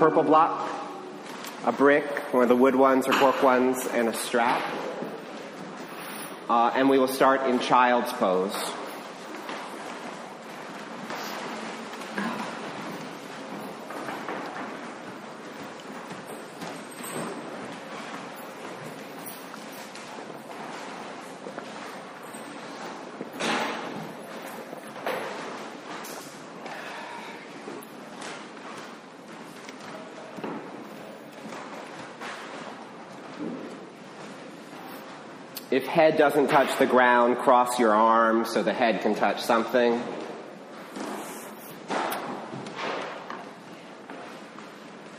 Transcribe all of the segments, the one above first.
purple block, a brick, one of the wood ones or cork ones, and a strap. Uh, and we will start in child's pose. Head doesn't touch the ground, cross your arms so the head can touch something.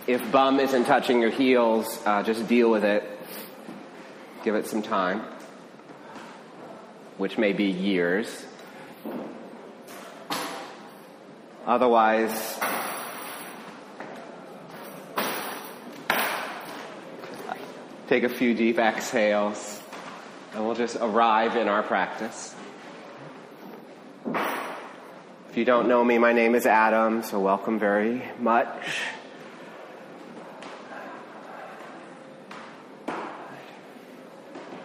If bum isn't touching your heels, uh, just deal with it. Give it some time, which may be years. Otherwise, take a few deep exhales. And we'll just arrive in our practice. If you don't know me, my name is Adam, so welcome very much.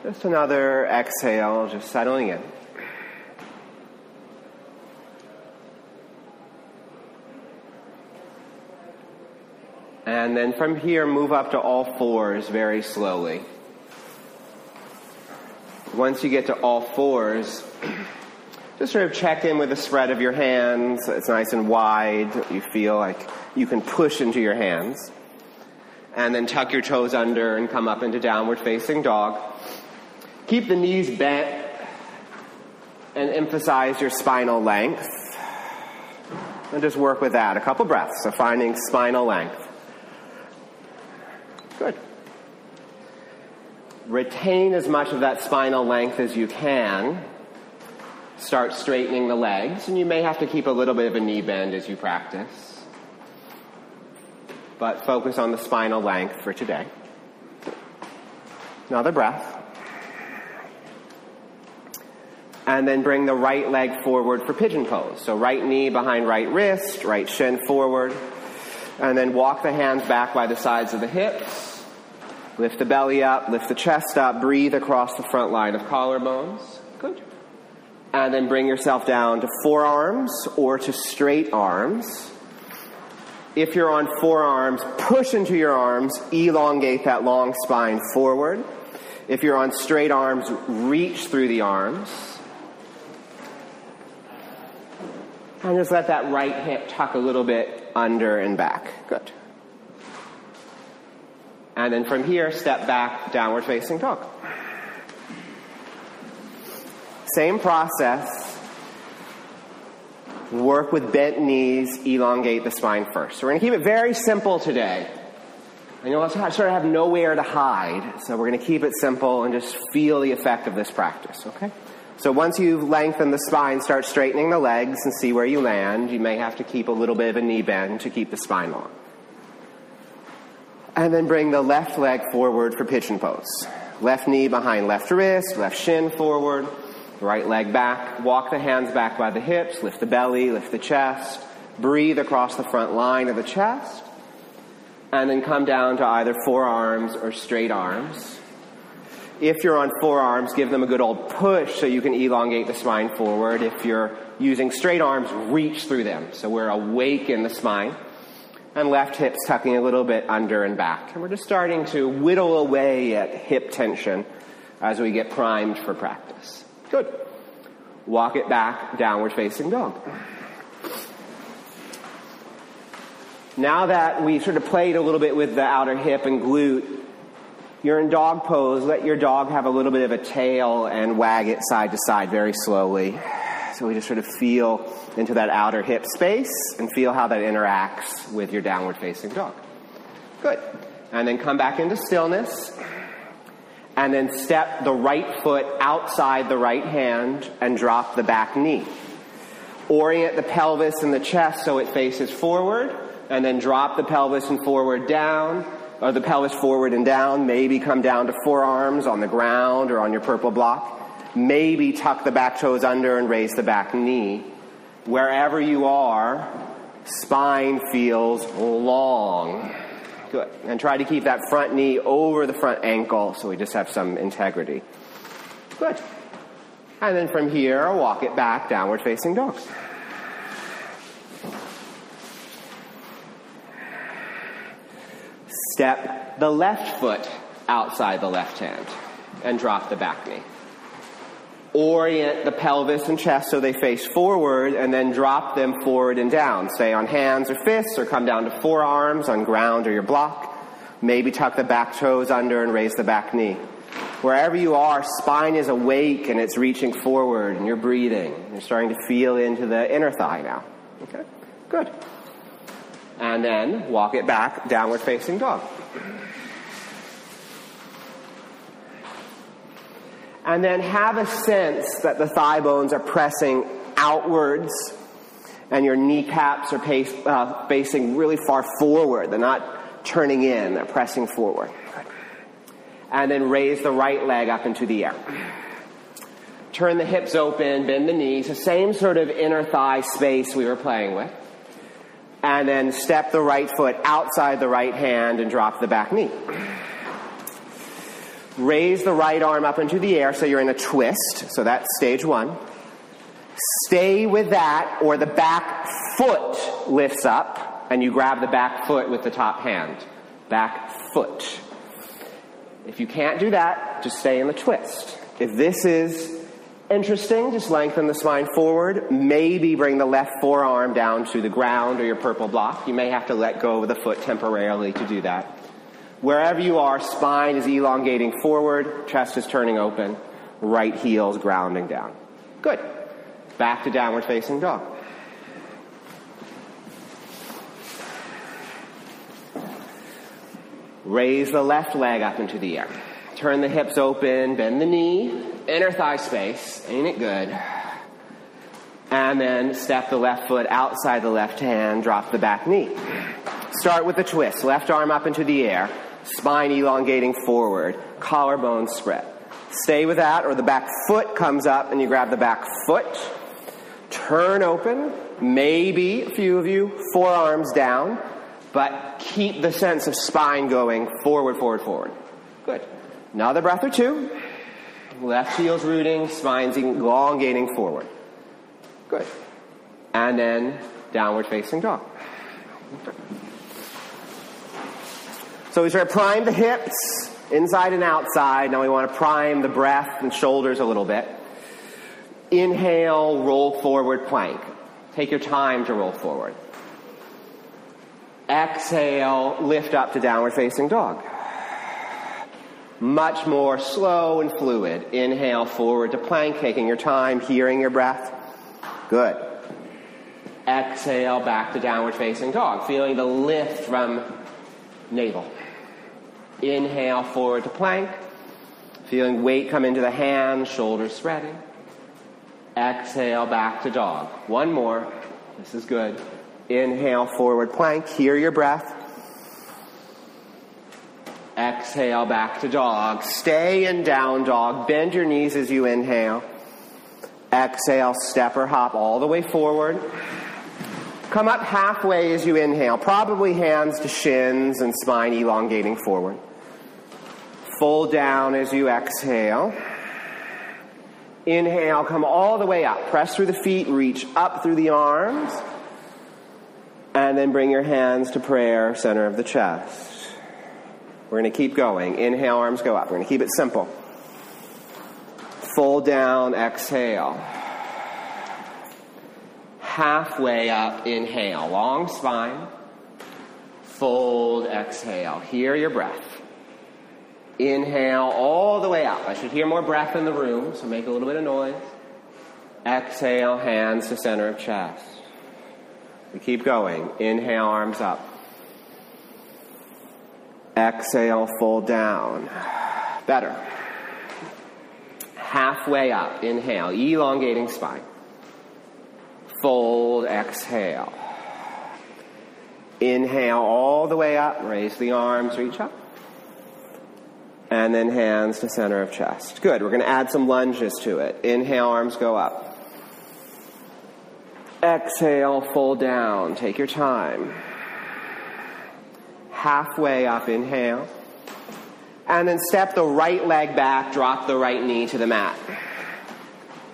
Just another exhale, just settling in. And then from here, move up to all fours very slowly. Once you get to all fours, just sort of check in with the spread of your hands. It's nice and wide. You feel like you can push into your hands. And then tuck your toes under and come up into downward facing dog. Keep the knees bent and emphasize your spinal length. And just work with that. A couple breaths. So finding spinal length. Good. Retain as much of that spinal length as you can. Start straightening the legs, and you may have to keep a little bit of a knee bend as you practice. But focus on the spinal length for today. Another breath. And then bring the right leg forward for pigeon pose. So right knee behind right wrist, right shin forward. And then walk the hands back by the sides of the hips. Lift the belly up, lift the chest up, breathe across the front line of collarbones. Good. And then bring yourself down to forearms or to straight arms. If you're on forearms, push into your arms, elongate that long spine forward. If you're on straight arms, reach through the arms. And just let that right hip tuck a little bit under and back. Good. And then from here, step back, downward facing dog. Same process. Work with bent knees, elongate the spine first. So we're going to keep it very simple today. And you'll sort of have nowhere to hide, so we're going to keep it simple and just feel the effect of this practice, okay? So once you've lengthened the spine, start straightening the legs and see where you land. You may have to keep a little bit of a knee bend to keep the spine long. And then bring the left leg forward for pigeon pose. Left knee behind left wrist, left shin forward, right leg back. Walk the hands back by the hips, lift the belly, lift the chest. Breathe across the front line of the chest. And then come down to either forearms or straight arms. If you're on forearms, give them a good old push so you can elongate the spine forward. If you're using straight arms, reach through them. So we're awake in the spine and left hips tucking a little bit under and back. And we're just starting to whittle away at hip tension as we get primed for practice. Good. Walk it back, downward facing dog. Now that we sort of played a little bit with the outer hip and glute, you're in dog pose. Let your dog have a little bit of a tail and wag it side to side very slowly. So we just sort of feel into that outer hip space and feel how that interacts with your downward facing dog. Good. And then come back into stillness. And then step the right foot outside the right hand and drop the back knee. Orient the pelvis and the chest so it faces forward. And then drop the pelvis and forward down. Or the pelvis forward and down. Maybe come down to forearms on the ground or on your purple block. Maybe tuck the back toes under and raise the back knee wherever you are, spine feels long. Good. And try to keep that front knee over the front ankle so we just have some integrity. Good. And then from here, walk it back, downward facing dog. Step the left foot outside the left hand and drop the back knee. Orient the pelvis and chest so they face forward and then drop them forward and down. Stay on hands or fists or come down to forearms on ground or your block. Maybe tuck the back toes under and raise the back knee. Wherever you are, spine is awake and it's reaching forward and you're breathing. You're starting to feel into the inner thigh now. Okay? Good. And then walk it back, downward facing dog. And then have a sense that the thigh bones are pressing outwards and your kneecaps are pace, uh, facing really far forward. They're not turning in, they're pressing forward. And then raise the right leg up into the air. Turn the hips open, bend the knees, the same sort of inner thigh space we were playing with. And then step the right foot outside the right hand and drop the back knee. Raise the right arm up into the air so you're in a twist. So that's stage one. Stay with that, or the back foot lifts up and you grab the back foot with the top hand. Back foot. If you can't do that, just stay in the twist. If this is interesting, just lengthen the spine forward. Maybe bring the left forearm down to the ground or your purple block. You may have to let go of the foot temporarily to do that. Wherever you are, spine is elongating forward, chest is turning open, right heel's grounding down. Good. Back to downward facing dog. Raise the left leg up into the air. Turn the hips open, bend the knee, inner thigh space. Ain't it good? And then step the left foot outside the left hand, drop the back knee. Start with the twist. Left arm up into the air, spine elongating forward, collarbone spread. Stay with that, or the back foot comes up and you grab the back foot. Turn open, maybe a few of you, forearms down, but keep the sense of spine going forward, forward, forward. Good. Another breath or two. Left heel's rooting, spine's elongating forward. Good. And then downward facing dog. So we sort of prime the hips, inside and outside. Now we want to prime the breath and shoulders a little bit. Inhale, roll forward plank. Take your time to roll forward. Exhale, lift up to downward facing dog. Much more slow and fluid. Inhale forward to plank, taking your time, hearing your breath. Good. Exhale back to downward facing dog, feeling the lift from navel. Inhale forward to plank, feeling weight come into the hands, shoulders spreading. Exhale back to dog. One more. This is good. Inhale forward plank, hear your breath. Exhale back to dog. Stay in down dog. Bend your knees as you inhale. Exhale, step or hop all the way forward. Come up halfway as you inhale, probably hands to shins and spine elongating forward. Fold down as you exhale. Inhale, come all the way up. Press through the feet, reach up through the arms. And then bring your hands to prayer, center of the chest. We're going to keep going. Inhale, arms go up. We're going to keep it simple. Fold down, exhale. Halfway up, inhale. Long spine. Fold, exhale. Hear your breath. Inhale all the way up. I should hear more breath in the room, so make a little bit of noise. Exhale, hands to center of chest. We keep going. Inhale, arms up. Exhale, fold down. Better halfway up. Inhale, elongating spine. Fold, exhale. Inhale all the way up, raise the arms, reach up. And then hands to center of chest. Good. We're going to add some lunges to it. Inhale, arms go up. Exhale, fold down. Take your time. halfway up, inhale. And then step the right leg back, drop the right knee to the mat.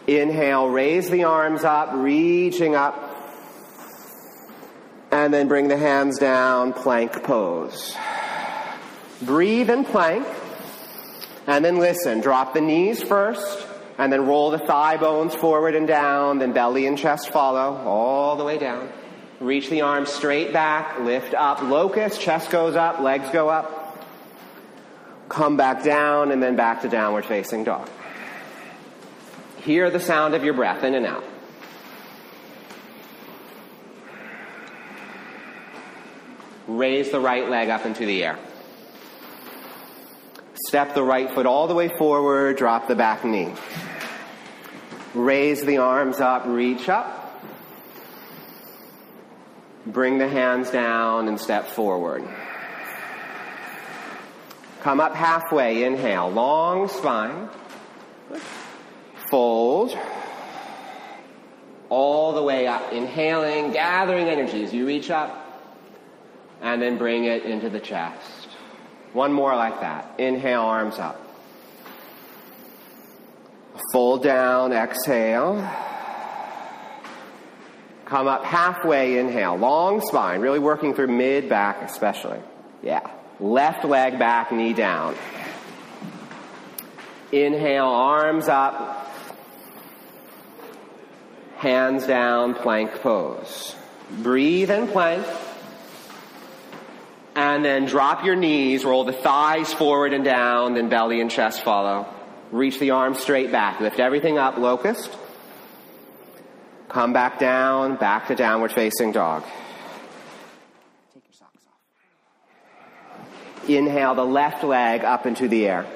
Inhale, raise the arms up, reaching up. And then bring the hands down, plank pose. Breathe and plank. And then listen, drop the knees first, and then roll the thigh bones forward and down, then belly and chest follow, all the way down. Reach the arms straight back, lift up, locust, chest goes up, legs go up. Come back down, and then back to downward facing dog. Hear the sound of your breath in and out. Raise the right leg up into the air. Step the right foot all the way forward, drop the back knee. Raise the arms up, reach up. Bring the hands down and step forward. Come up halfway, inhale, long spine. Fold. All the way up, inhaling, gathering energy as you reach up, and then bring it into the chest. One more like that. Inhale, arms up. Fold down, exhale. Come up halfway, inhale. Long spine, really working through mid back especially. Yeah. Left leg back, knee down. Inhale, arms up. Hands down, plank pose. Breathe and plank. And then drop your knees, roll the thighs forward and down, then belly and chest follow. Reach the arms straight back. Lift everything up, locust. Come back down, back to downward facing dog. Take your socks off. Inhale the left leg up into the air.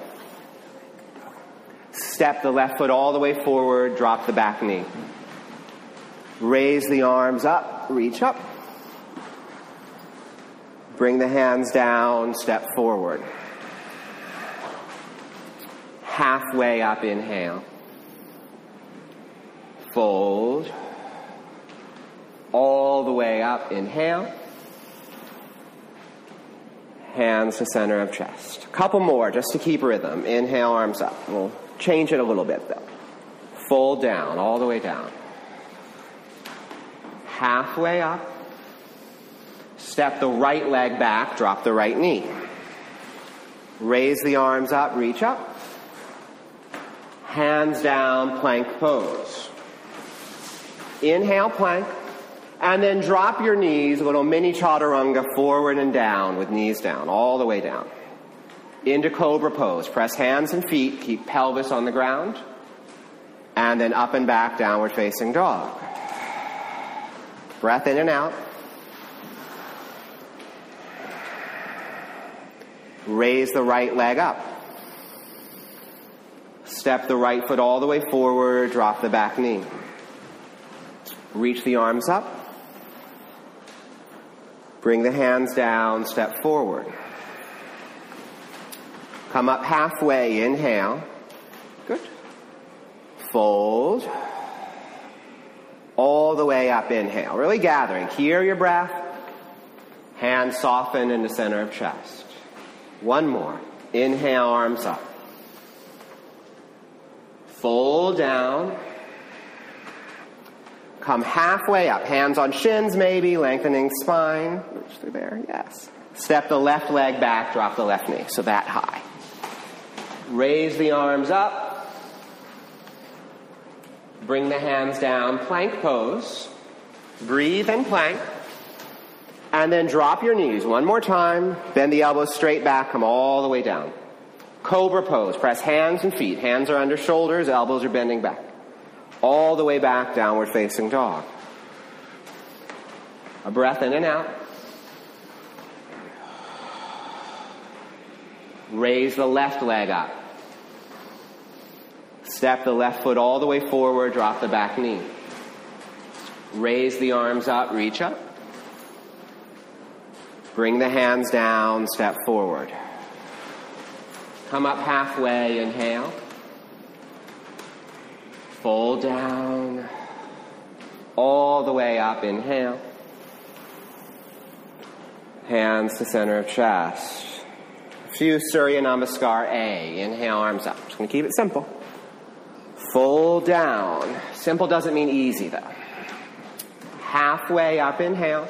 Step the left foot all the way forward, drop the back knee. Raise the arms up, reach up. Bring the hands down, step forward. Halfway up, inhale. Fold. All the way up, inhale. Hands to center of chest. A couple more just to keep rhythm. Inhale, arms up. We'll change it a little bit though. Fold down, all the way down. Halfway up Step the right leg back, drop the right knee. Raise the arms up, reach up. Hands down, plank pose. Inhale, plank. And then drop your knees, a little mini chaturanga forward and down with knees down, all the way down. Into cobra pose. Press hands and feet, keep pelvis on the ground. And then up and back, downward facing dog. Breath in and out. Raise the right leg up. Step the right foot all the way forward, drop the back knee. Reach the arms up. Bring the hands down, step forward. Come up halfway, inhale. Good. Fold. All the way up, inhale. Really gathering. Hear your breath. Hands soften in the center of chest. One more. Inhale, arms up. Fold down. Come halfway up. Hands on shins, maybe, lengthening spine. Reach through there, yes. Step the left leg back, drop the left knee, so that high. Raise the arms up. Bring the hands down, plank pose. Breathe and plank. And then drop your knees one more time. Bend the elbows straight back. Come all the way down. Cobra pose. Press hands and feet. Hands are under shoulders. Elbows are bending back. All the way back. Downward facing dog. A breath in and out. Raise the left leg up. Step the left foot all the way forward. Drop the back knee. Raise the arms up. Reach up. Bring the hands down, step forward. Come up halfway, inhale. Fold down. All the way up, inhale. Hands to center of chest. A few Surya Namaskar A. Inhale, arms up. Just going to keep it simple. Fold down. Simple doesn't mean easy though. Halfway up, inhale.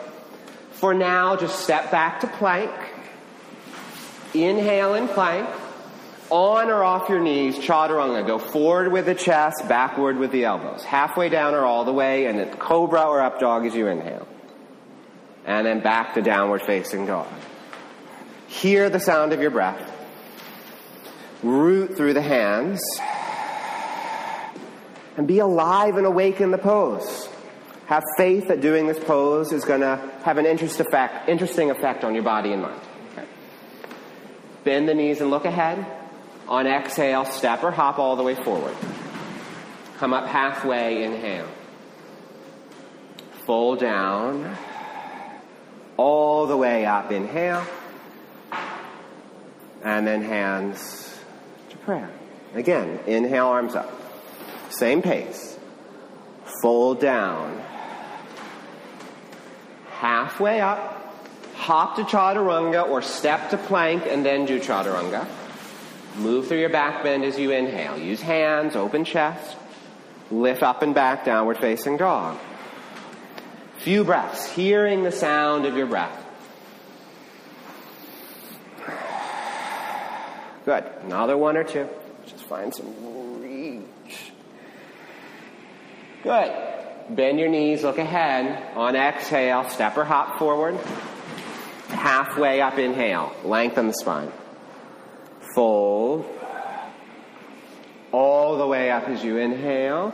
For now, just step back to plank. Inhale in plank. On or off your knees, chaturanga. Go forward with the chest, backward with the elbows. Halfway down or all the way, and then cobra or up dog as you inhale. And then back to downward facing dog. Hear the sound of your breath. Root through the hands. And be alive and awake in the pose. Have faith that doing this pose is going to have an interest effect, interesting effect on your body and mind. Okay. Bend the knees and look ahead. On exhale, step or hop all the way forward. Come up halfway, inhale. Fold down. All the way up, inhale. And then hands to prayer. Again, inhale, arms up. Same pace. Fold down. Halfway up. Hop to chaturanga or step to plank and then do chaturanga. Move through your back bend as you inhale. Use hands, open chest. Lift up and back, downward facing dog. Few breaths, hearing the sound of your breath. Good. Another one or two. Just find some reach. Good. Bend your knees, look ahead. On exhale, step or hop forward. Halfway up, inhale. Lengthen the spine. Fold. All the way up as you inhale.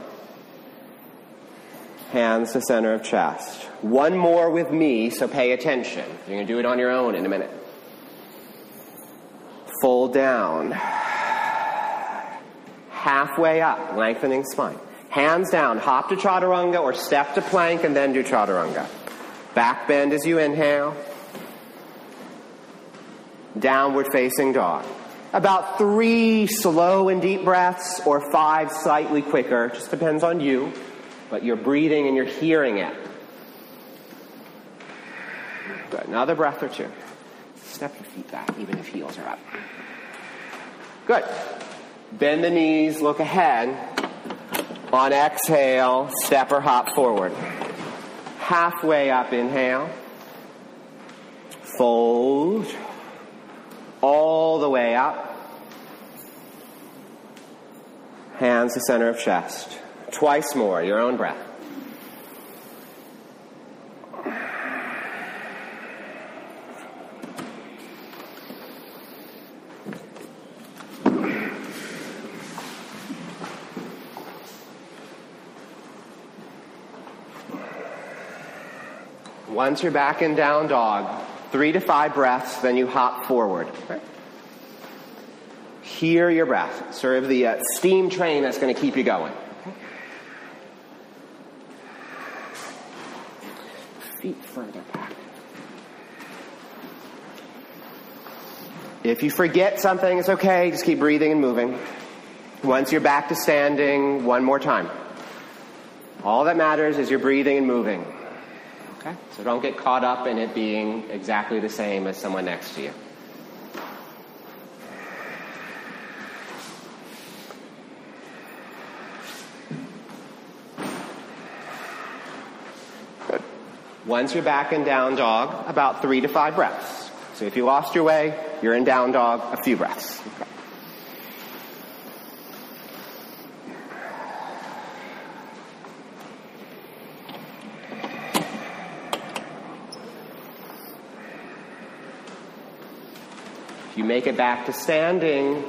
Hands to center of chest. One more with me, so pay attention. You're going to do it on your own in a minute. Fold down. Halfway up, lengthening spine. Hands down, hop to chaturanga or step to plank and then do chaturanga. Back bend as you inhale. Downward facing dog. About three slow and deep breaths or five slightly quicker. Just depends on you. But you're breathing and you're hearing it. Good. Another breath or two. Step your feet back, even if heels are up. Good. Bend the knees, look ahead. On exhale, step or hop forward. Halfway up, inhale. Fold all the way up. Hands to center of chest. Twice more, your own breath. Once you're back in down dog, three to five breaths, then you hop forward. Hear your breath, sort of the uh, steam train that's going to keep you going. Feet further back. If you forget something, it's okay. Just keep breathing and moving. Once you're back to standing, one more time. All that matters is you're breathing and moving. Okay? So don't get caught up in it being exactly the same as someone next to you. Good. Once you're back in down dog, about three to five breaths. So if you lost your way, you're in down dog, a few breaths. You make it back to standing,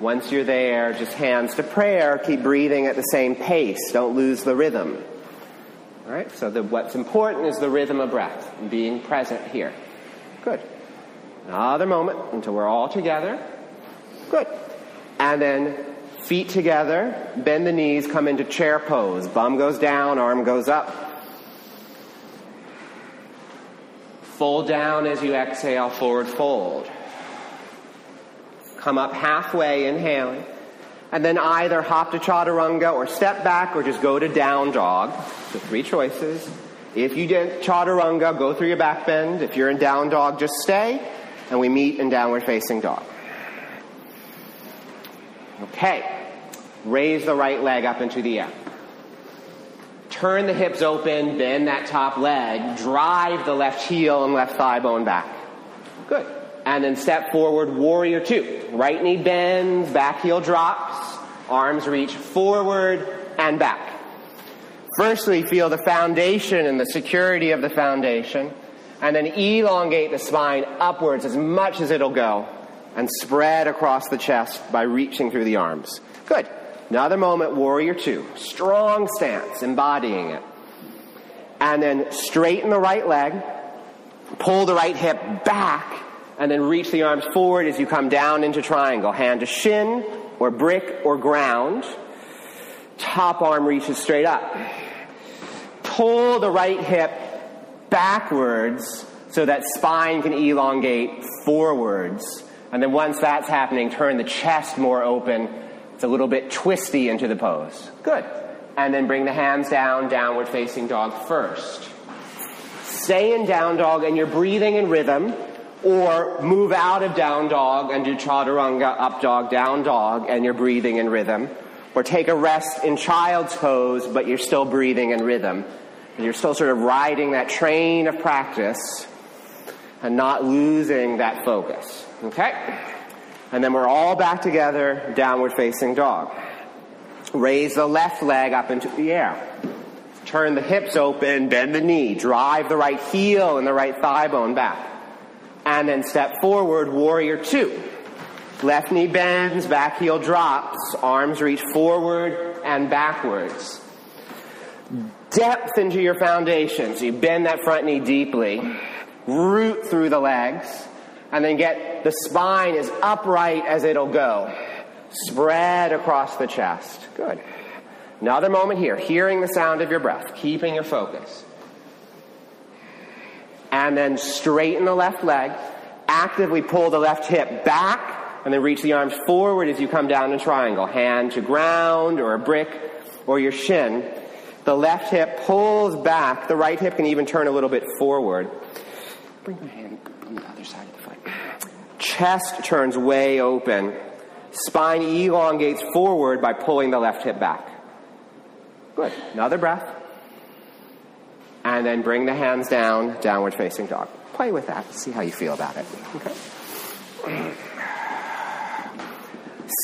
once you're there, just hands to prayer, keep breathing at the same pace. Don't lose the rhythm. All right? So the, what's important is the rhythm of breath and being present here. Good. Another moment until we're all together. Good. And then feet together, bend the knees, come into chair pose. Bum goes down, arm goes up. Fold down as you exhale, forward fold. Come up halfway, inhaling. And then either hop to chaturanga or step back or just go to down dog. So three choices. If you did chaturanga, go through your back bend. If you're in down dog, just stay, and we meet in downward facing dog. Okay. Raise the right leg up into the air. Turn the hips open, bend that top leg, drive the left heel and left thigh bone back. Good. And then step forward, warrior two. Right knee bends, back heel drops, arms reach forward and back. Firstly, feel the foundation and the security of the foundation, and then elongate the spine upwards as much as it'll go, and spread across the chest by reaching through the arms. Good. Another moment, warrior two. Strong stance, embodying it. And then straighten the right leg, pull the right hip back, and then reach the arms forward as you come down into triangle. Hand to shin, or brick, or ground. Top arm reaches straight up pull the right hip backwards so that spine can elongate forwards. And then once that's happening, turn the chest more open. It's a little bit twisty into the pose. Good. And then bring the hands down, downward facing dog first. Stay in down dog and you're breathing in rhythm, or move out of down dog and do chaturanga, up dog, down dog, and you're breathing in rhythm. Or take a rest in child's pose, but you're still breathing in rhythm. And you're still sort of riding that train of practice and not losing that focus. Okay? And then we're all back together, downward facing dog. Raise the left leg up into the air. Turn the hips open, bend the knee, drive the right heel and the right thigh bone back. And then step forward, warrior two. Left knee bends, back heel drops, arms reach forward and backwards depth into your foundation. So you bend that front knee deeply, root through the legs, and then get the spine as upright as it'll go. Spread across the chest. Good. Another moment here, hearing the sound of your breath, keeping your focus. And then straighten the left leg, actively pull the left hip back, and then reach the arms forward as you come down in triangle. Hand to ground or a brick or your shin the left hip pulls back. The right hip can even turn a little bit forward. Bring your hand on the other side of the foot. Chest turns way open. Spine elongates forward by pulling the left hip back. Good. Another breath. And then bring the hands down, downward facing dog. Play with that. See how you feel about it. Okay.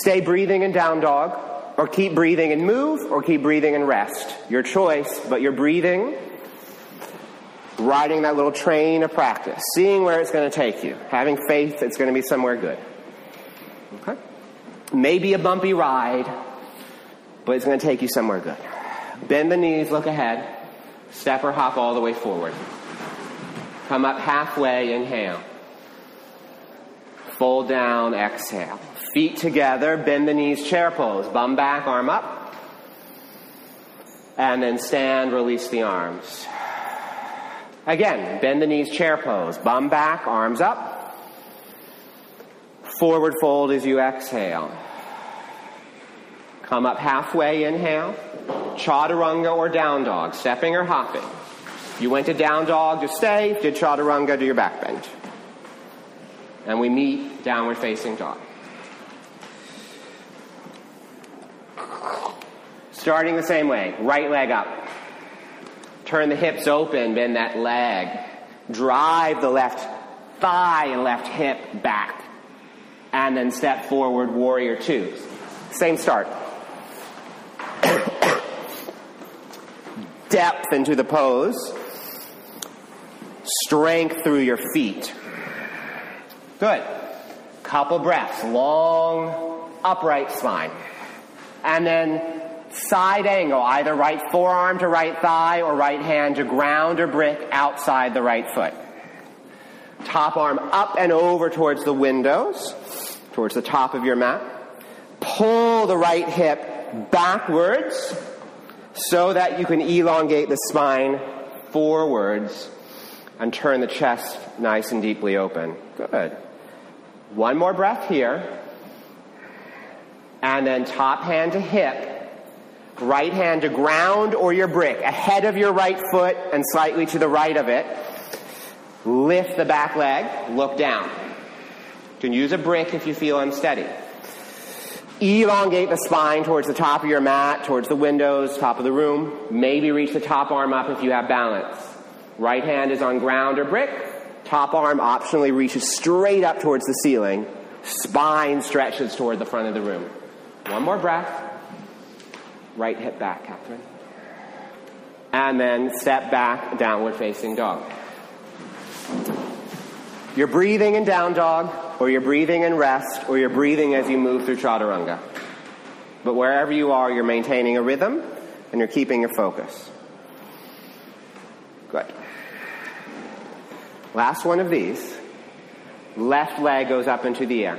Stay breathing in down dog or keep breathing and move, or keep breathing and rest. Your choice, but you're breathing, riding that little train of practice, seeing where it's going to take you, having faith it's going to be somewhere good. Okay? Maybe a bumpy ride, but it's going to take you somewhere good. Bend the knees, look ahead, step or hop all the way forward. Come up halfway, inhale. Fold down, exhale. Feet together, bend the knees, chair pose. Bum back, arm up. And then stand, release the arms. Again, bend the knees, chair pose. Bum back, arms up. Forward fold as you exhale. Come up halfway, inhale. Chaturanga or down dog, stepping or hopping. You went to down dog, just stay. Did chaturanga, do your back bend. And we meet downward facing dog. Starting the same way, right leg up. Turn the hips open, bend that leg. Drive the left thigh and left hip back. And then step forward, warrior two. Same start. Depth into the pose. Strength through your feet. Good. Couple breaths. Long, upright spine. And then side angle, either right forearm to right thigh or right hand to ground or brick outside the right foot. Top arm up and over towards the windows, towards the top of your mat. Pull the right hip backwards so that you can elongate the spine forwards and turn the chest nice and deeply open. Good. One more breath here. And then top hand to hip Right hand to ground or your brick, ahead of your right foot and slightly to the right of it. Lift the back leg, look down. You can use a brick if you feel unsteady. Elongate the spine towards the top of your mat, towards the windows, top of the room. Maybe reach the top arm up if you have balance. Right hand is on ground or brick. Top arm optionally reaches straight up towards the ceiling. Spine stretches toward the front of the room. One more breath. Right hip back, Catherine. And then step back, downward facing dog. You're breathing in down dog, or you're breathing in rest, or you're breathing as you move through chaturanga. But wherever you are, you're maintaining a rhythm and you're keeping your focus. Good. Last one of these. Left leg goes up into the air.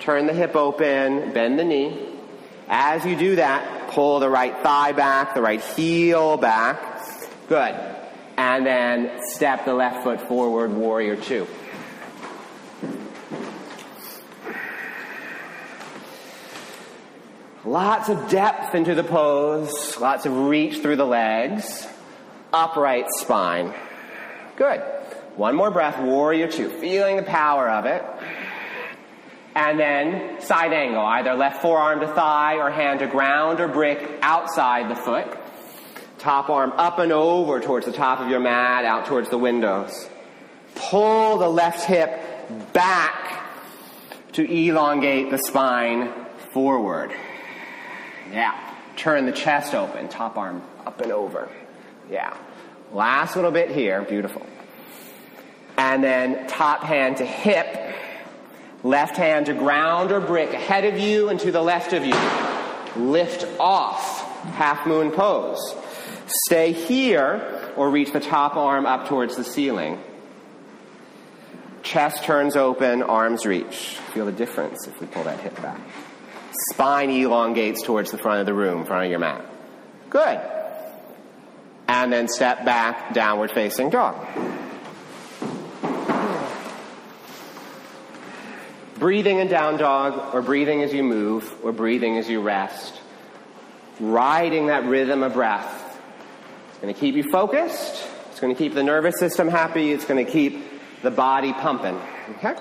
Turn the hip open, bend the knee. As you do that, pull the right thigh back, the right heel back. Good. And then step the left foot forward, warrior two. Lots of depth into the pose, lots of reach through the legs, upright spine. Good. One more breath, warrior two, feeling the power of it. And then side angle, either left forearm to thigh or hand to ground or brick outside the foot. Top arm up and over towards the top of your mat, out towards the windows. Pull the left hip back to elongate the spine forward. Yeah. Turn the chest open, top arm up and over. Yeah. Last little bit here, beautiful. And then top hand to hip, left hand to ground or brick ahead of you and to the left of you. Lift off, half moon pose. Stay here or reach the top arm up towards the ceiling. Chest turns open, arms reach. Feel the difference if we pull that hip back. Spine elongates towards the front of the room, front of your mat. Good. And then step back, downward facing dog. Breathing in down dog, or breathing as you move, or breathing as you rest. Riding that rhythm of breath. It's going to keep you focused. It's going to keep the nervous system happy. It's going to keep the body pumping. Okay?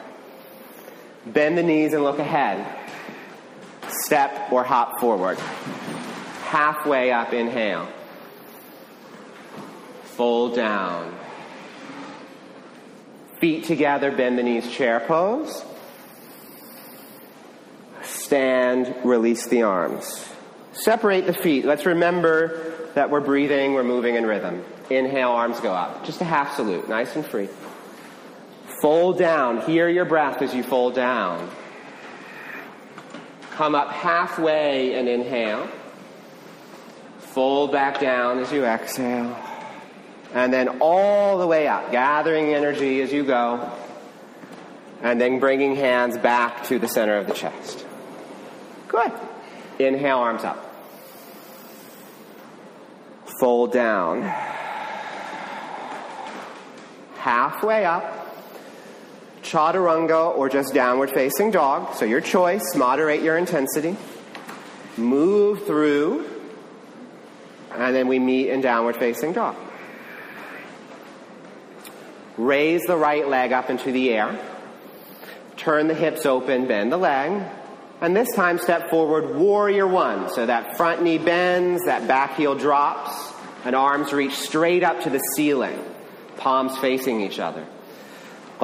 Bend the knees and look ahead. Step or hop forward. Halfway up, inhale. Fold down. Feet together, bend the knees, chair pose. Stand, release the arms. Separate the feet. Let's remember that we're breathing, we're moving in rhythm. Inhale, arms go up. Just a half salute, nice and free. Fold down. Hear your breath as you fold down. Come up halfway and inhale. Fold back down as you exhale. And then all the way up, gathering energy as you go. And then bringing hands back to the center of the chest. Good. Inhale, arms up. Fold down. Halfway up. Chaturanga or just downward facing dog. So your choice, moderate your intensity. Move through. And then we meet in downward facing dog. Raise the right leg up into the air. Turn the hips open, bend the leg. And this time step forward, warrior one. So that front knee bends, that back heel drops, and arms reach straight up to the ceiling, palms facing each other.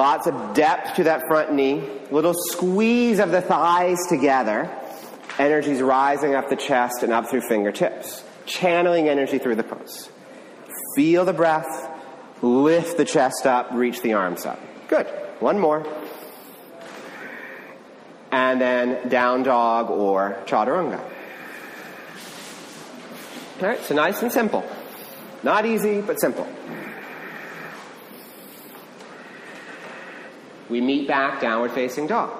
Lots of depth to that front knee, little squeeze of the thighs together. Energy's rising up the chest and up through fingertips, channeling energy through the pose. Feel the breath, lift the chest up, reach the arms up. Good. One more and then down dog or chaturanga. All right, so nice and simple. Not easy, but simple. We meet back, downward facing dog.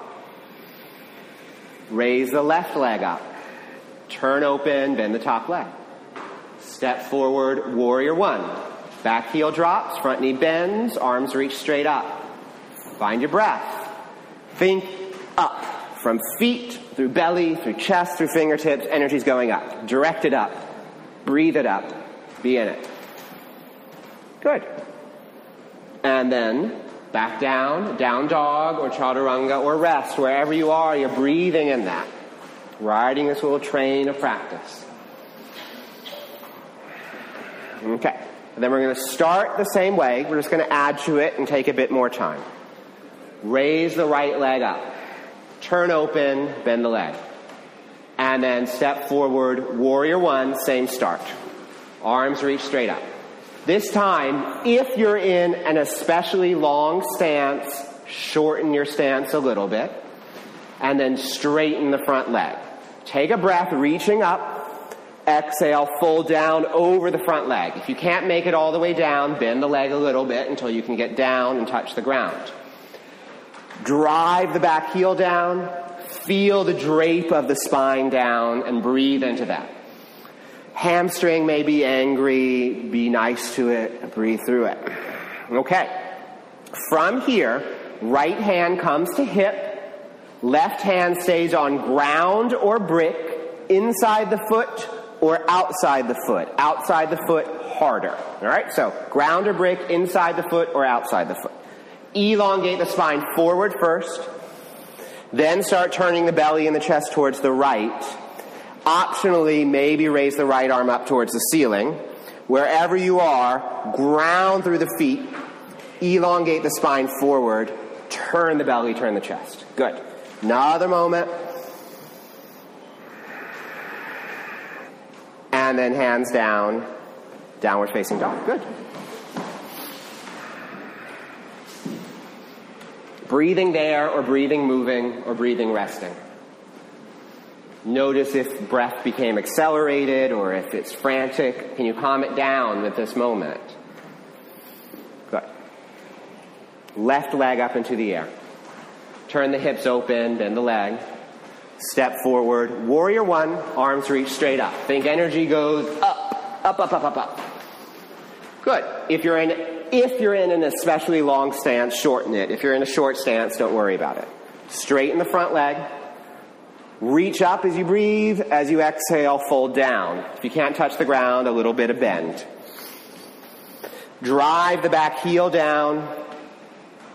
Raise the left leg up. Turn open, bend the top leg. Step forward, warrior one. Back heel drops, front knee bends, arms reach straight up. Find your breath. Think up. From feet, through belly, through chest, through fingertips, energy's going up. Direct it up. Breathe it up. Be in it. Good. And then back down, down dog or chaturanga or rest, wherever you are, you're breathing in that. Riding this little train of practice. Okay. And then we're going to start the same way. We're just going to add to it and take a bit more time. Raise the right leg up. Turn open, bend the leg. And then step forward, warrior one, same start. Arms reach straight up. This time, if you're in an especially long stance, shorten your stance a little bit, and then straighten the front leg. Take a breath, reaching up. Exhale, fold down over the front leg. If you can't make it all the way down, bend the leg a little bit until you can get down and touch the ground. Drive the back heel down, feel the drape of the spine down, and breathe into that. Hamstring may be angry, be nice to it, breathe through it. Okay. From here, right hand comes to hip, left hand stays on ground or brick, inside the foot or outside the foot. Outside the foot, harder. Alright, so ground or brick, inside the foot or outside the foot. Elongate the spine forward first, then start turning the belly and the chest towards the right Optionally, maybe raise the right arm up towards the ceiling. Wherever you are, ground through the feet, elongate the spine forward, turn the belly, turn the chest. Good. Another moment. And then hands down, downward facing dog. Good. Breathing there, or breathing moving, or breathing resting. Notice if breath became accelerated or if it's frantic. Can you calm it down with this moment? Good. Left leg up into the air. Turn the hips open, bend the leg. Step forward. Warrior one, arms reach straight up. Think energy goes up, up, up, up, up, up. Good. If you're in, if you're in an especially long stance, shorten it. If you're in a short stance, don't worry about it. Straighten the front leg. Reach up as you breathe. As you exhale, fold down. If you can't touch the ground, a little bit of bend. Drive the back heel down.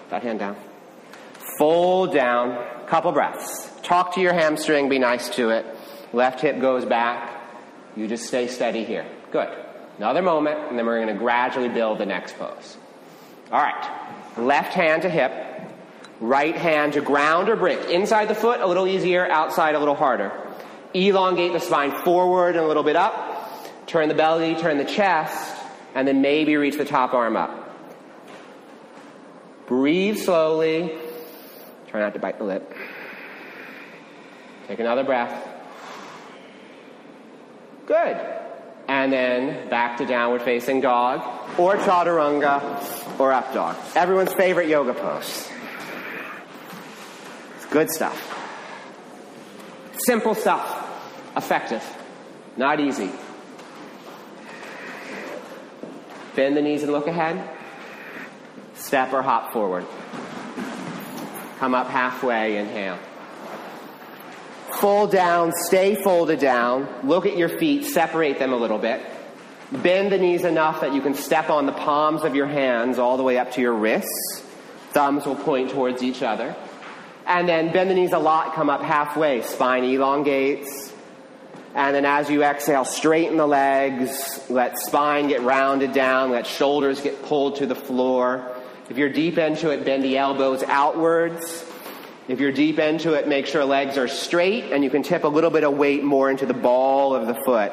That hand down. Fold down. Couple breaths. Talk to your hamstring. Be nice to it. Left hip goes back. You just stay steady here. Good. Another moment, and then we're going to gradually build the next pose. All right. Left hand to hip. Right hand to ground or brick. Inside the foot, a little easier. Outside, a little harder. Elongate the spine forward and a little bit up. Turn the belly, turn the chest, and then maybe reach the top arm up. Breathe slowly. Try not to bite the lip. Take another breath. Good. And then back to downward facing dog, or chaturanga, or up dog. Everyone's favorite yoga pose. Good stuff. Simple stuff. Effective. Not easy. Bend the knees and look ahead. Step or hop forward. Come up halfway, inhale. Fold down, stay folded down. Look at your feet, separate them a little bit. Bend the knees enough that you can step on the palms of your hands all the way up to your wrists. Thumbs will point towards each other. And then bend the knees a lot, come up halfway. Spine elongates. And then as you exhale, straighten the legs. Let spine get rounded down. Let shoulders get pulled to the floor. If you're deep into it, bend the elbows outwards. If you're deep into it, make sure legs are straight and you can tip a little bit of weight more into the ball of the foot.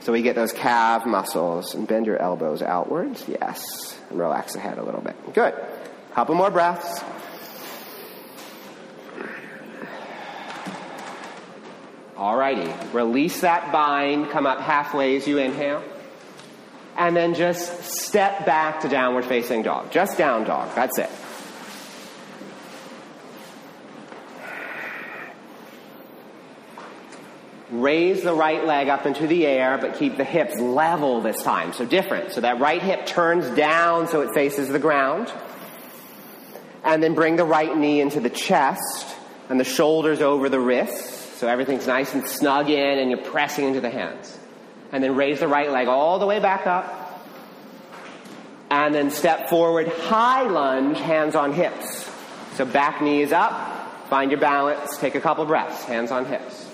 So we get those calf muscles and bend your elbows outwards. Yes. And relax the head a little bit. Good. Couple more breaths. Alrighty. Release that bind. Come up halfway as you inhale. And then just step back to downward facing dog. Just down dog. That's it. Raise the right leg up into the air, but keep the hips level this time. So different. So that right hip turns down so it faces the ground. And then bring the right knee into the chest and the shoulders over the wrists. So everything's nice and snug in and you're pressing into the hands. and then raise the right leg all the way back up. And then step forward, high lunge, hands on hips. So back knee is up, find your balance, take a couple breaths, hands on hips.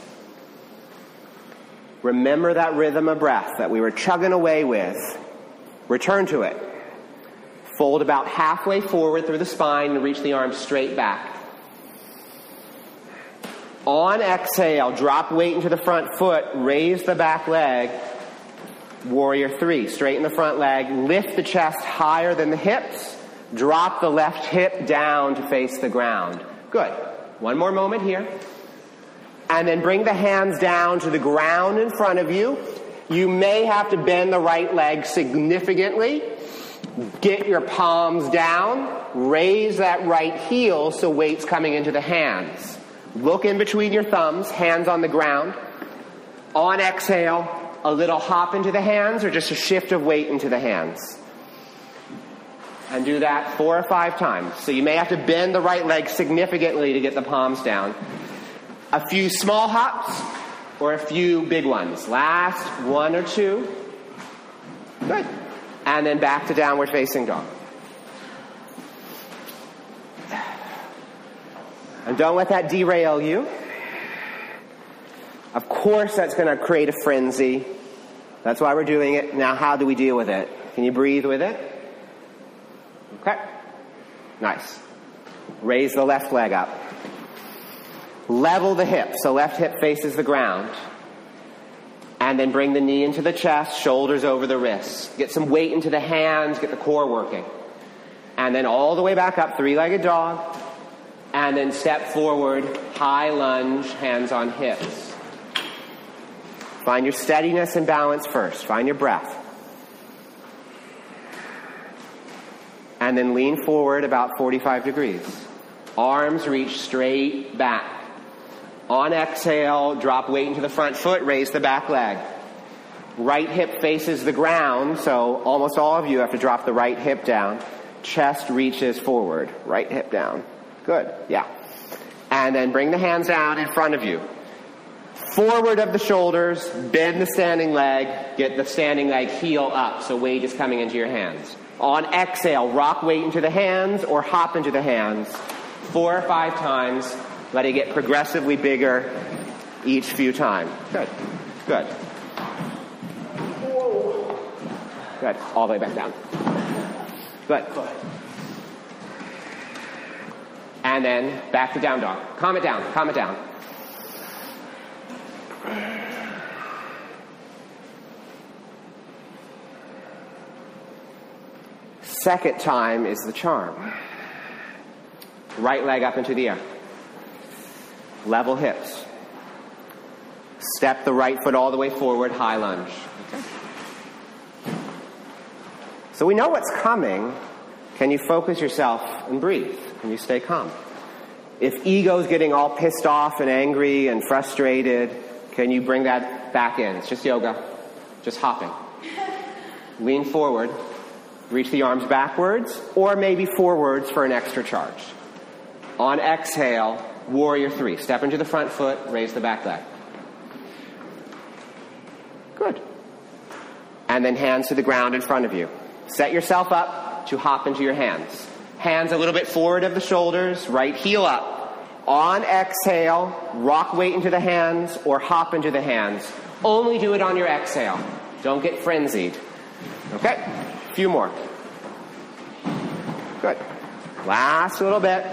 Remember that rhythm of breath that we were chugging away with. Return to it. Fold about halfway forward through the spine and reach the arms straight back. On exhale, drop weight into the front foot, raise the back leg. Warrior three, straighten the front leg, lift the chest higher than the hips, drop the left hip down to face the ground. Good. One more moment here. And then bring the hands down to the ground in front of you. You may have to bend the right leg significantly. Get your palms down. Raise that right heel so weight's coming into the hands. Look in between your thumbs, hands on the ground. On exhale, a little hop into the hands or just a shift of weight into the hands. And do that four or five times. So you may have to bend the right leg significantly to get the palms down. A few small hops or a few big ones. Last one or two. Good. And then back to downward facing dog. And don't let that derail you. Of course, that's going to create a frenzy. That's why we're doing it. Now, how do we deal with it? Can you breathe with it? Okay. Nice. Raise the left leg up. Level the hip, so left hip faces the ground. And then bring the knee into the chest, shoulders over the wrists. Get some weight into the hands, get the core working. And then all the way back up, three legged dog. And then step forward, high lunge, hands on hips. Find your steadiness and balance first. Find your breath. And then lean forward about 45 degrees. Arms reach straight back. On exhale, drop weight into the front foot, raise the back leg. Right hip faces the ground, so almost all of you have to drop the right hip down. Chest reaches forward, right hip down. Good, yeah. And then bring the hands out in front of you. Forward of the shoulders, bend the standing leg, get the standing leg heel up so weight is coming into your hands. On exhale, rock weight into the hands or hop into the hands four or five times. Let it get progressively bigger each few times. Good, good. Good, all the way back down. Good. And then back to down dog. Calm it down, calm it down. Second time is the charm. Right leg up into the air. Level hips. Step the right foot all the way forward, high lunge. Okay. So we know what's coming. Can you focus yourself and breathe? Can you stay calm? If ego's getting all pissed off and angry and frustrated, can you bring that back in? It's just yoga, just hopping. Lean forward, reach the arms backwards, or maybe forwards for an extra charge. On exhale, warrior three. Step into the front foot, raise the back leg. Good. And then hands to the ground in front of you. Set yourself up to hop into your hands. Hands a little bit forward of the shoulders, right heel up. On exhale, rock weight into the hands or hop into the hands. Only do it on your exhale. Don't get frenzied. Okay? A few more. Good. Last little bit.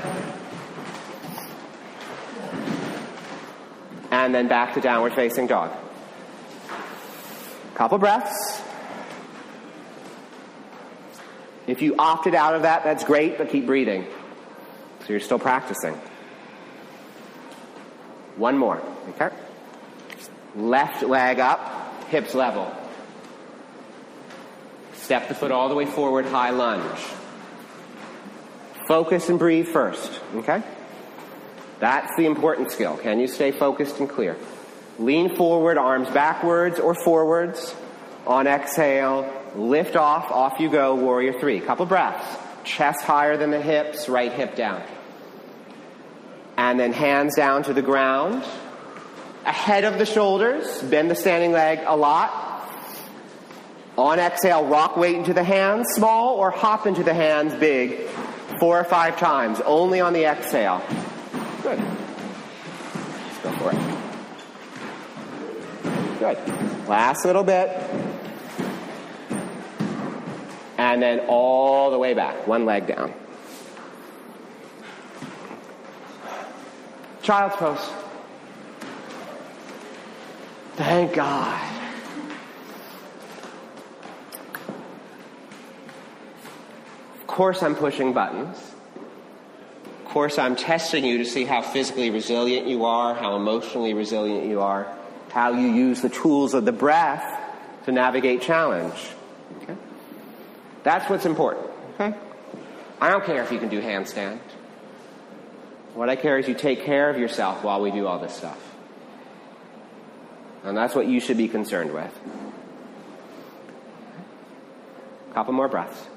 And then back to downward facing dog. Couple breaths. If you opted out of that, that's great, but keep breathing. So you're still practicing. One more, okay? Left leg up, hips level. Step the foot all the way forward, high lunge. Focus and breathe first, okay? That's the important skill. Can you stay focused and clear? Lean forward, arms backwards or forwards. On exhale, Lift off, off you go, warrior three. Couple breaths. Chest higher than the hips, right hip down. And then hands down to the ground. Ahead of the shoulders, bend the standing leg a lot. On exhale, rock weight into the hands, small, or hop into the hands, big, four or five times, only on the exhale. Good. Let's go for it. Good. Last little bit. And then all the way back, one leg down. Child's pose. Thank God. Of course, I'm pushing buttons. Of course, I'm testing you to see how physically resilient you are, how emotionally resilient you are, how you use the tools of the breath to navigate challenge. That's what's important. Okay? I don't care if you can do handstand. What I care is you take care of yourself while we do all this stuff. And that's what you should be concerned with. A couple more breaths.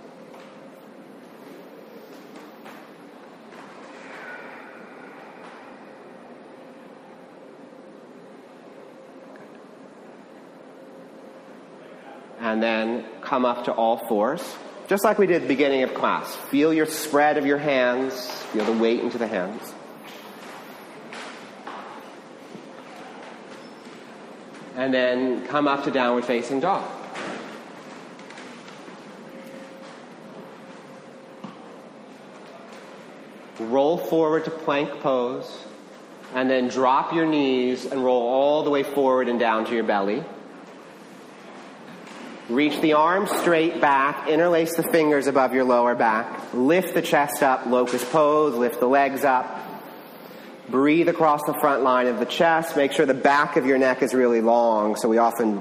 And then come up to all fours, just like we did at the beginning of class. Feel your spread of your hands, feel the weight into the hands. and then come up to downward facing dog. Roll forward to plank pose, and then drop your knees and roll all the way forward and down to your belly. Reach the arms straight back, interlace the fingers above your lower back, lift the chest up, locust pose, lift the legs up, Breathe across the front line of the chest. Make sure the back of your neck is really long, so we often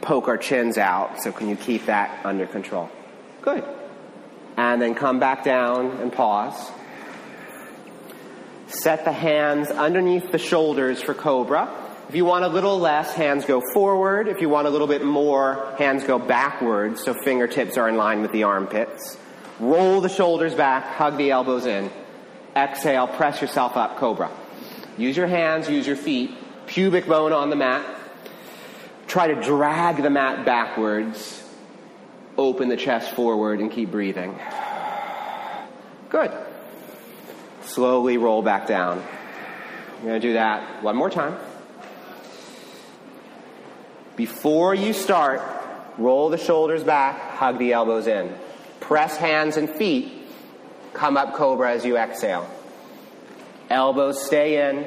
poke our chins out. So, can you keep that under control? Good. And then come back down and pause. Set the hands underneath the shoulders for cobra. If you want a little less, hands go forward. If you want a little bit more, hands go backwards, so fingertips are in line with the armpits. Roll the shoulders back, hug the elbows in. Exhale, press yourself up, cobra. Use your hands, use your feet, pubic bone on the mat. Try to drag the mat backwards. Open the chest forward and keep breathing. Good. Slowly roll back down. You're going to do that one more time. Before you start, roll the shoulders back, hug the elbows in. Press hands and feet Come up cobra as you exhale. Elbows stay in,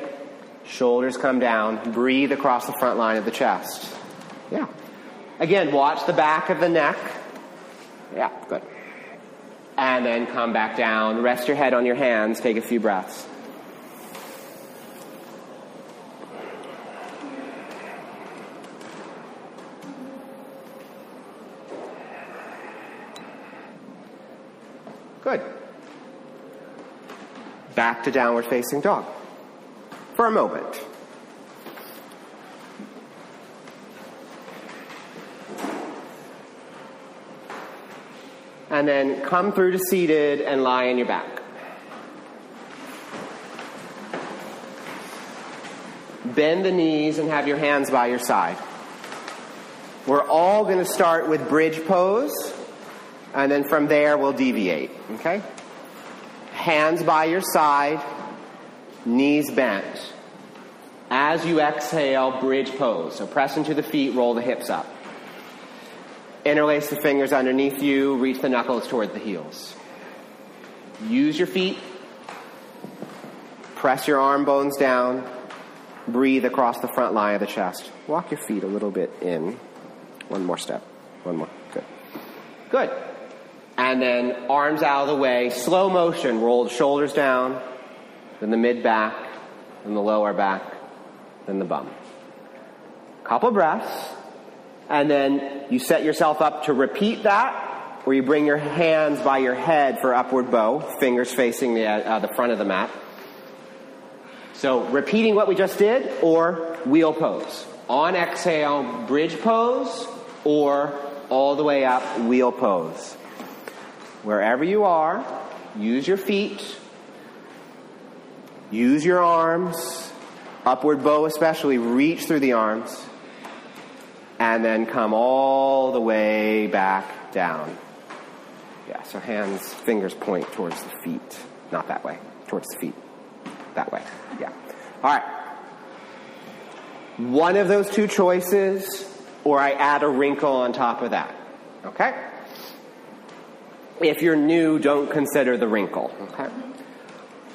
shoulders come down. Breathe across the front line of the chest. Yeah. Again, watch the back of the neck. Yeah, good. And then come back down. Rest your head on your hands. Take a few breaths. Good back to downward facing dog for a moment. And then come through to seated and lie on your back. Bend the knees and have your hands by your side. We're all going to start with bridge pose, and then from there we'll deviate, okay? hands by your side, knees bent. As you exhale, bridge pose. So press into the feet, roll the hips up. Interlace the fingers underneath you, reach the knuckles toward the heels. Use your feet. Press your arm bones down. Breathe across the front line of the chest. Walk your feet a little bit in. One more step. One more. Good. Good. And then arms out of the way, slow motion, roll shoulders down, then the mid back, then the lower back, then the bum. Couple breaths, and then you set yourself up to repeat that, where you bring your hands by your head for upward bow, fingers facing the, uh, the front of the mat. So repeating what we just did, or wheel pose. On exhale, bridge pose, or all the way up, wheel pose. Wherever you are, use your feet, use your arms, upward bow especially, reach through the arms. and then come all the way back down. Yeah, so hands, fingers point towards the feet. Not that way, towards the feet. That way. Yeah. All right. One of those two choices, or I add a wrinkle on top of that. Okay? If you're new, don't consider the wrinkle. Okay?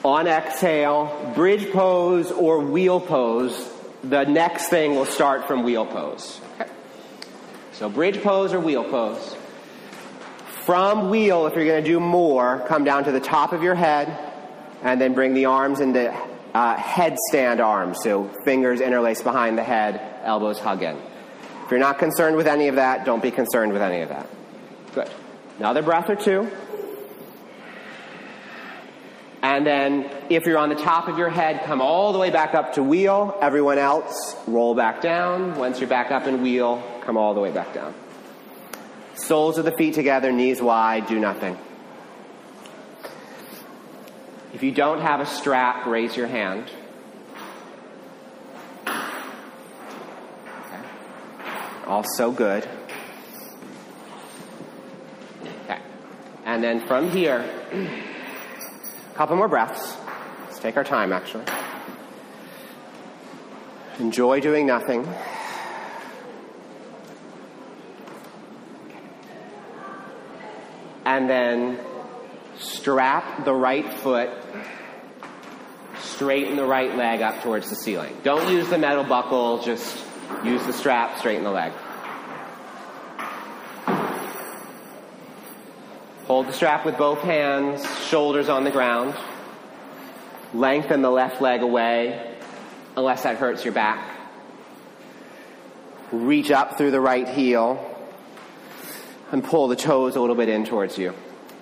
On exhale, bridge pose or wheel pose, the next thing will start from wheel pose. Okay? So bridge pose or wheel pose. From wheel, if you're going to do more, come down to the top of your head and then bring the arms into uh, headstand arms. So fingers interlaced behind the head, elbows hug in. If you're not concerned with any of that, don't be concerned with any of that. Good. Another breath or two. And then, if you're on the top of your head, come all the way back up to wheel. Everyone else, roll back down. Once you're back up in wheel, come all the way back down. Soles of the feet together, knees wide, do nothing. If you don't have a strap, raise your hand. Okay. Also good. And then from here, a couple more breaths. Let's take our time, actually. Enjoy doing nothing. And then strap the right foot, straighten the right leg up towards the ceiling. Don't use the metal buckle, just use the strap, straighten the leg. Hold the strap with both hands, shoulders on the ground. Lengthen the left leg away, unless that hurts your back. Reach up through the right heel and pull the toes a little bit in towards you.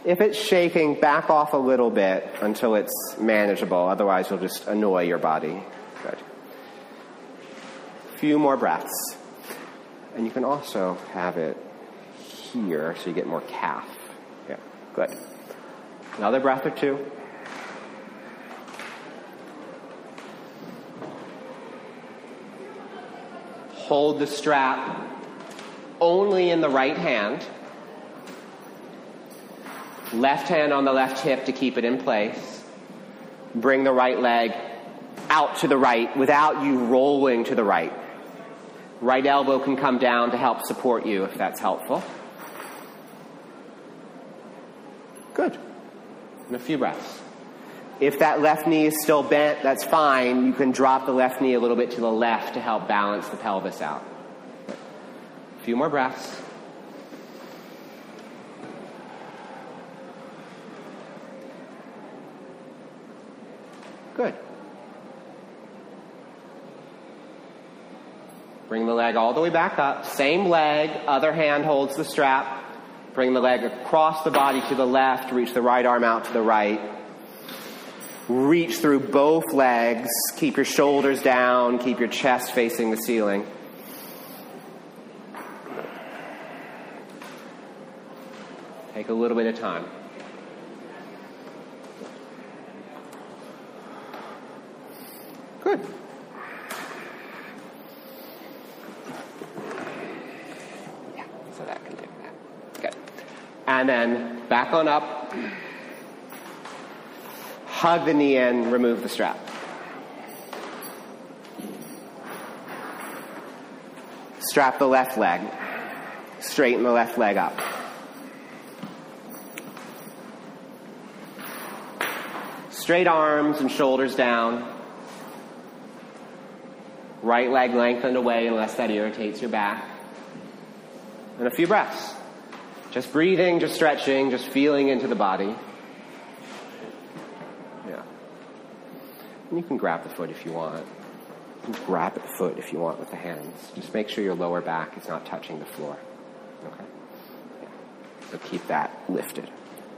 If it's shaking, back off a little bit until it's manageable. Otherwise, you'll just annoy your body. Good. Few more breaths. And you can also have it here so you get more calf. Good. Another breath or two. Hold the strap only in the right hand. Left hand on the left hip to keep it in place. Bring the right leg out to the right without you rolling to the right. Right elbow can come down to help support you if that's helpful. Good. And a few breaths. If that left knee is still bent, that's fine. You can drop the left knee a little bit to the left to help balance the pelvis out. A few more breaths. Good. Bring the leg all the way back up. Same leg, other hand holds the strap. Bring the leg across the body to the left, reach the right arm out to the right. Reach through both legs. Keep your shoulders down. Keep your chest facing the ceiling. Take a little bit of time. Good. Yeah, so that can do that. Good. And then back on up. Hug the knee in, remove the strap. Strap the left leg. Straighten the left leg up. Straight arms and shoulders down. Right leg lengthened away unless that irritates your back. And a few breaths. Just breathing, just stretching, just feeling into the body. Yeah. And you can grab the foot if you want. You can grab the foot if you want with the hands. Just make sure your lower back is not touching the floor. Okay? Yeah. So keep that lifted.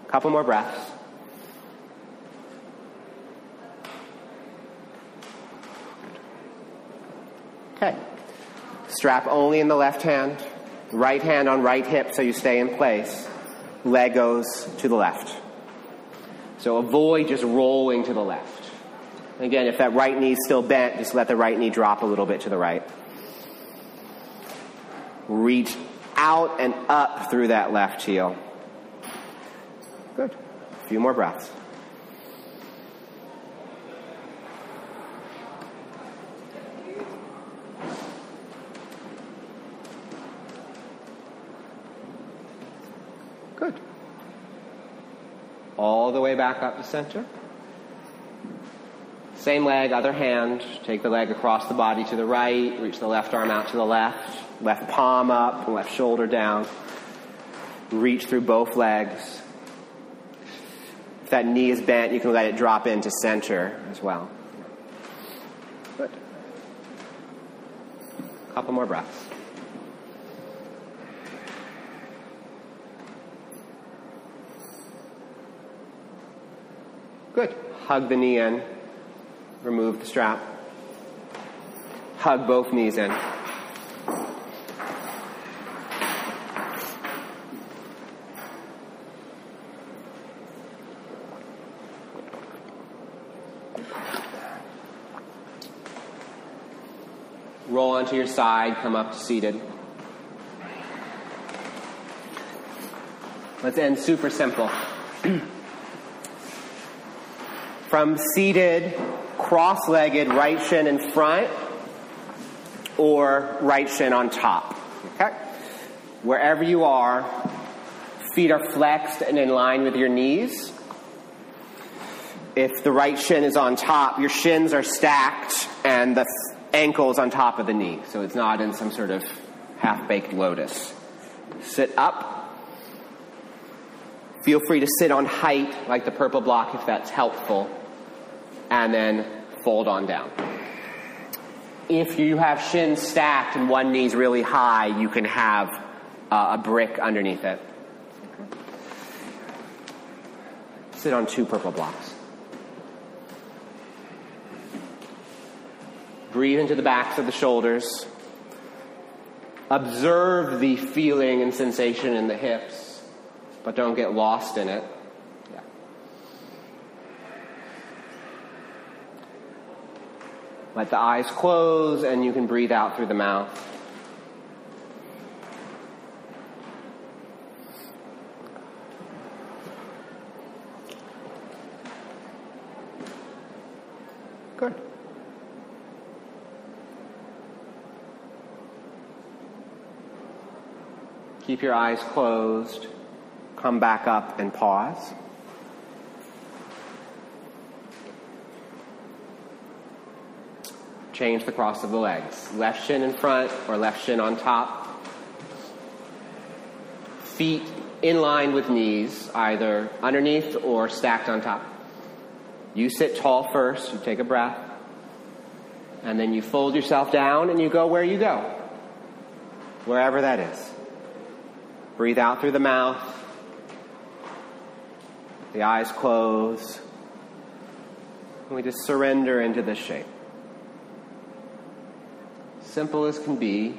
Couple more breaths. Okay. Strap only in the left hand. Right hand on right hip so you stay in place. Leg goes to the left. So avoid just rolling to the left. Again, if that right knee is still bent, just let the right knee drop a little bit to the right. Reach out and up through that left heel. Good. A few more breaths. All the way back up to center. Same leg, other hand. Take the leg across the body to the right. Reach the left arm out to the left. Left palm up, left shoulder down. Reach through both legs. If that knee is bent, you can let it drop into center as well. Good. Couple more breaths. Good. Hug the knee in. Remove the strap. Hug both knees in. Roll onto your side, come up to seated. Let's end super simple. From seated, cross legged, right shin in front, or right shin on top. Okay? Wherever you are, feet are flexed and in line with your knees. If the right shin is on top, your shins are stacked and the ankles on top of the knee, so it's not in some sort of half baked lotus. Sit up. Feel free to sit on height like the purple block if that's helpful, and then fold on down. If you have shins stacked and one knee's really high, you can have uh, a brick underneath it. Sit on two purple blocks. Breathe into the backs of the shoulders. Observe the feeling and sensation in the hips, but don't get lost in it. Let the eyes close, and you can breathe out through the mouth. Good. Keep your eyes closed. Come back up and pause. Change the cross of the legs. Left shin in front or left shin on top. Feet in line with knees, either underneath or stacked on top. You sit tall first, you take a breath, and then you fold yourself down and you go where you go, wherever that is. Breathe out through the mouth. The eyes close. And we just surrender into this shape. Simple as can be,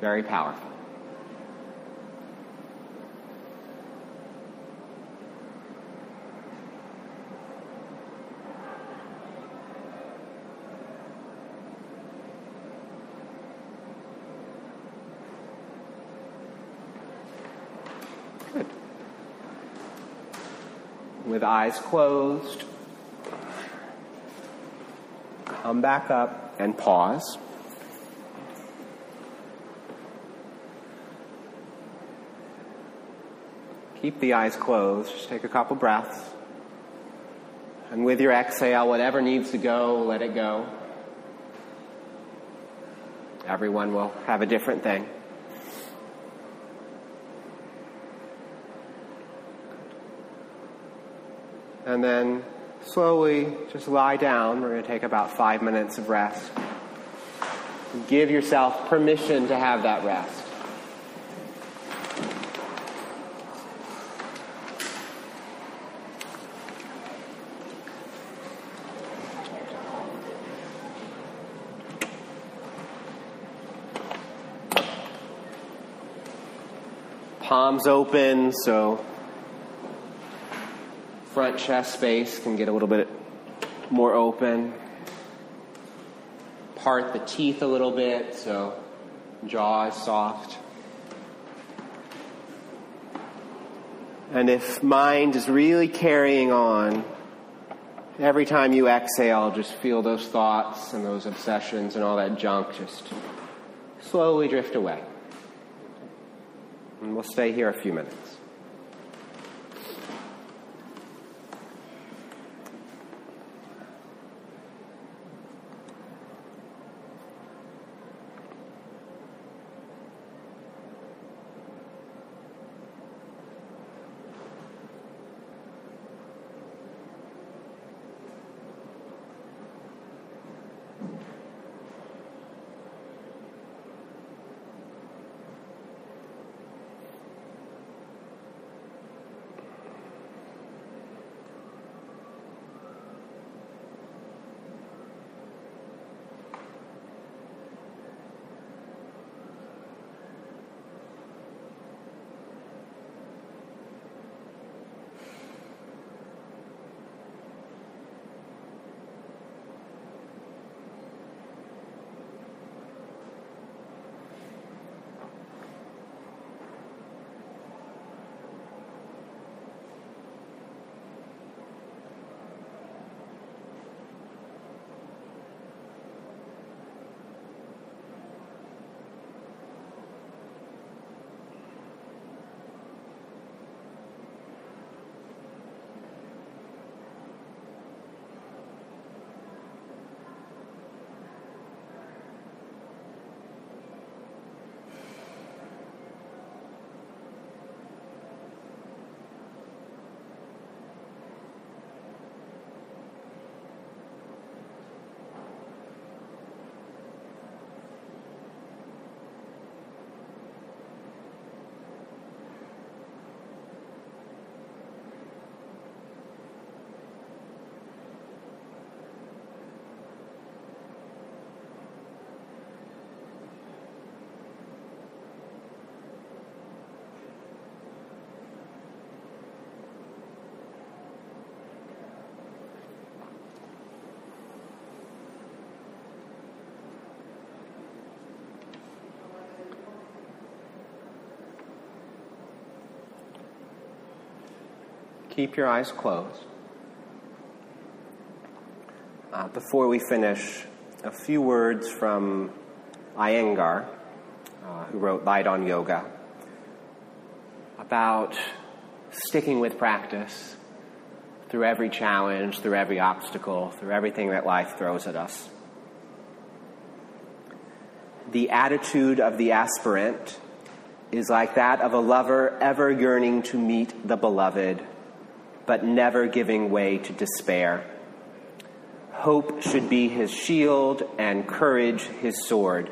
very powerful. Good. With eyes closed, come back up and pause. Keep the eyes closed. Just take a couple breaths. And with your exhale, whatever needs to go, let it go. Everyone will have a different thing. And then slowly just lie down. We're going to take about five minutes of rest. Give yourself permission to have that rest. Palms open, so front chest space can get a little bit more open. Part the teeth a little bit, so jaw is soft. And if mind is really carrying on, every time you exhale, just feel those thoughts and those obsessions and all that junk just slowly drift away. And we'll stay here a few minutes. Keep your eyes closed. Uh, before we finish, a few words from Iyengar, uh, who wrote Light on Yoga, about sticking with practice through every challenge, through every obstacle, through everything that life throws at us. The attitude of the aspirant is like that of a lover ever yearning to meet the beloved but never giving way to despair. Hope should be his shield and courage his sword.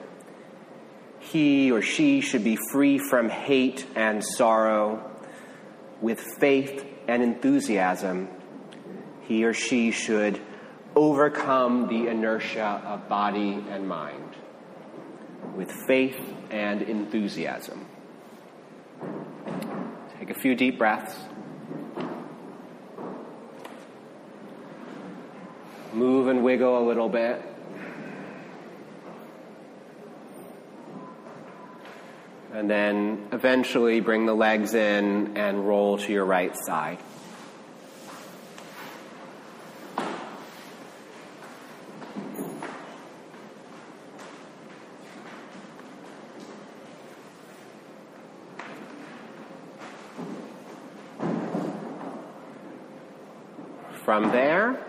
He or she should be free from hate and sorrow. With faith and enthusiasm, he or she should overcome the inertia of body and mind. With faith and enthusiasm. Take a few deep breaths. Move and wiggle a little bit. And then eventually bring the legs in and roll to your right side. From there,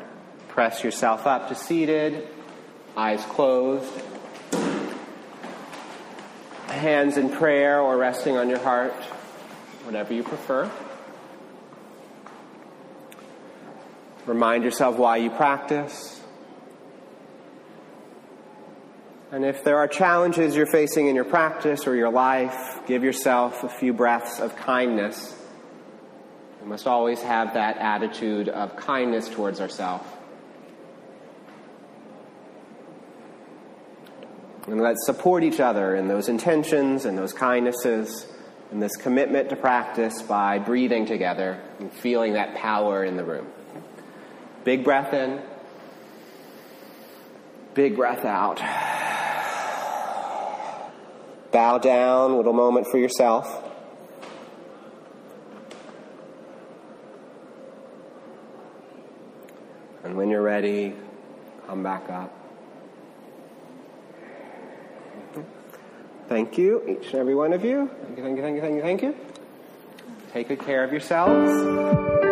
Yourself up to seated, eyes closed, hands in prayer or resting on your heart, whatever you prefer. Remind yourself why you practice. And if there are challenges you're facing in your practice or your life, give yourself a few breaths of kindness. We must always have that attitude of kindness towards ourselves. And let's support each other in those intentions and those kindnesses and this commitment to practice by breathing together and feeling that power in the room. Big breath in, big breath out. bow down, little moment for yourself. And when you're ready, come back up. Thank you, each and every one of you. Thank you, thank you, thank you, thank you, thank you. Take good care of yourselves.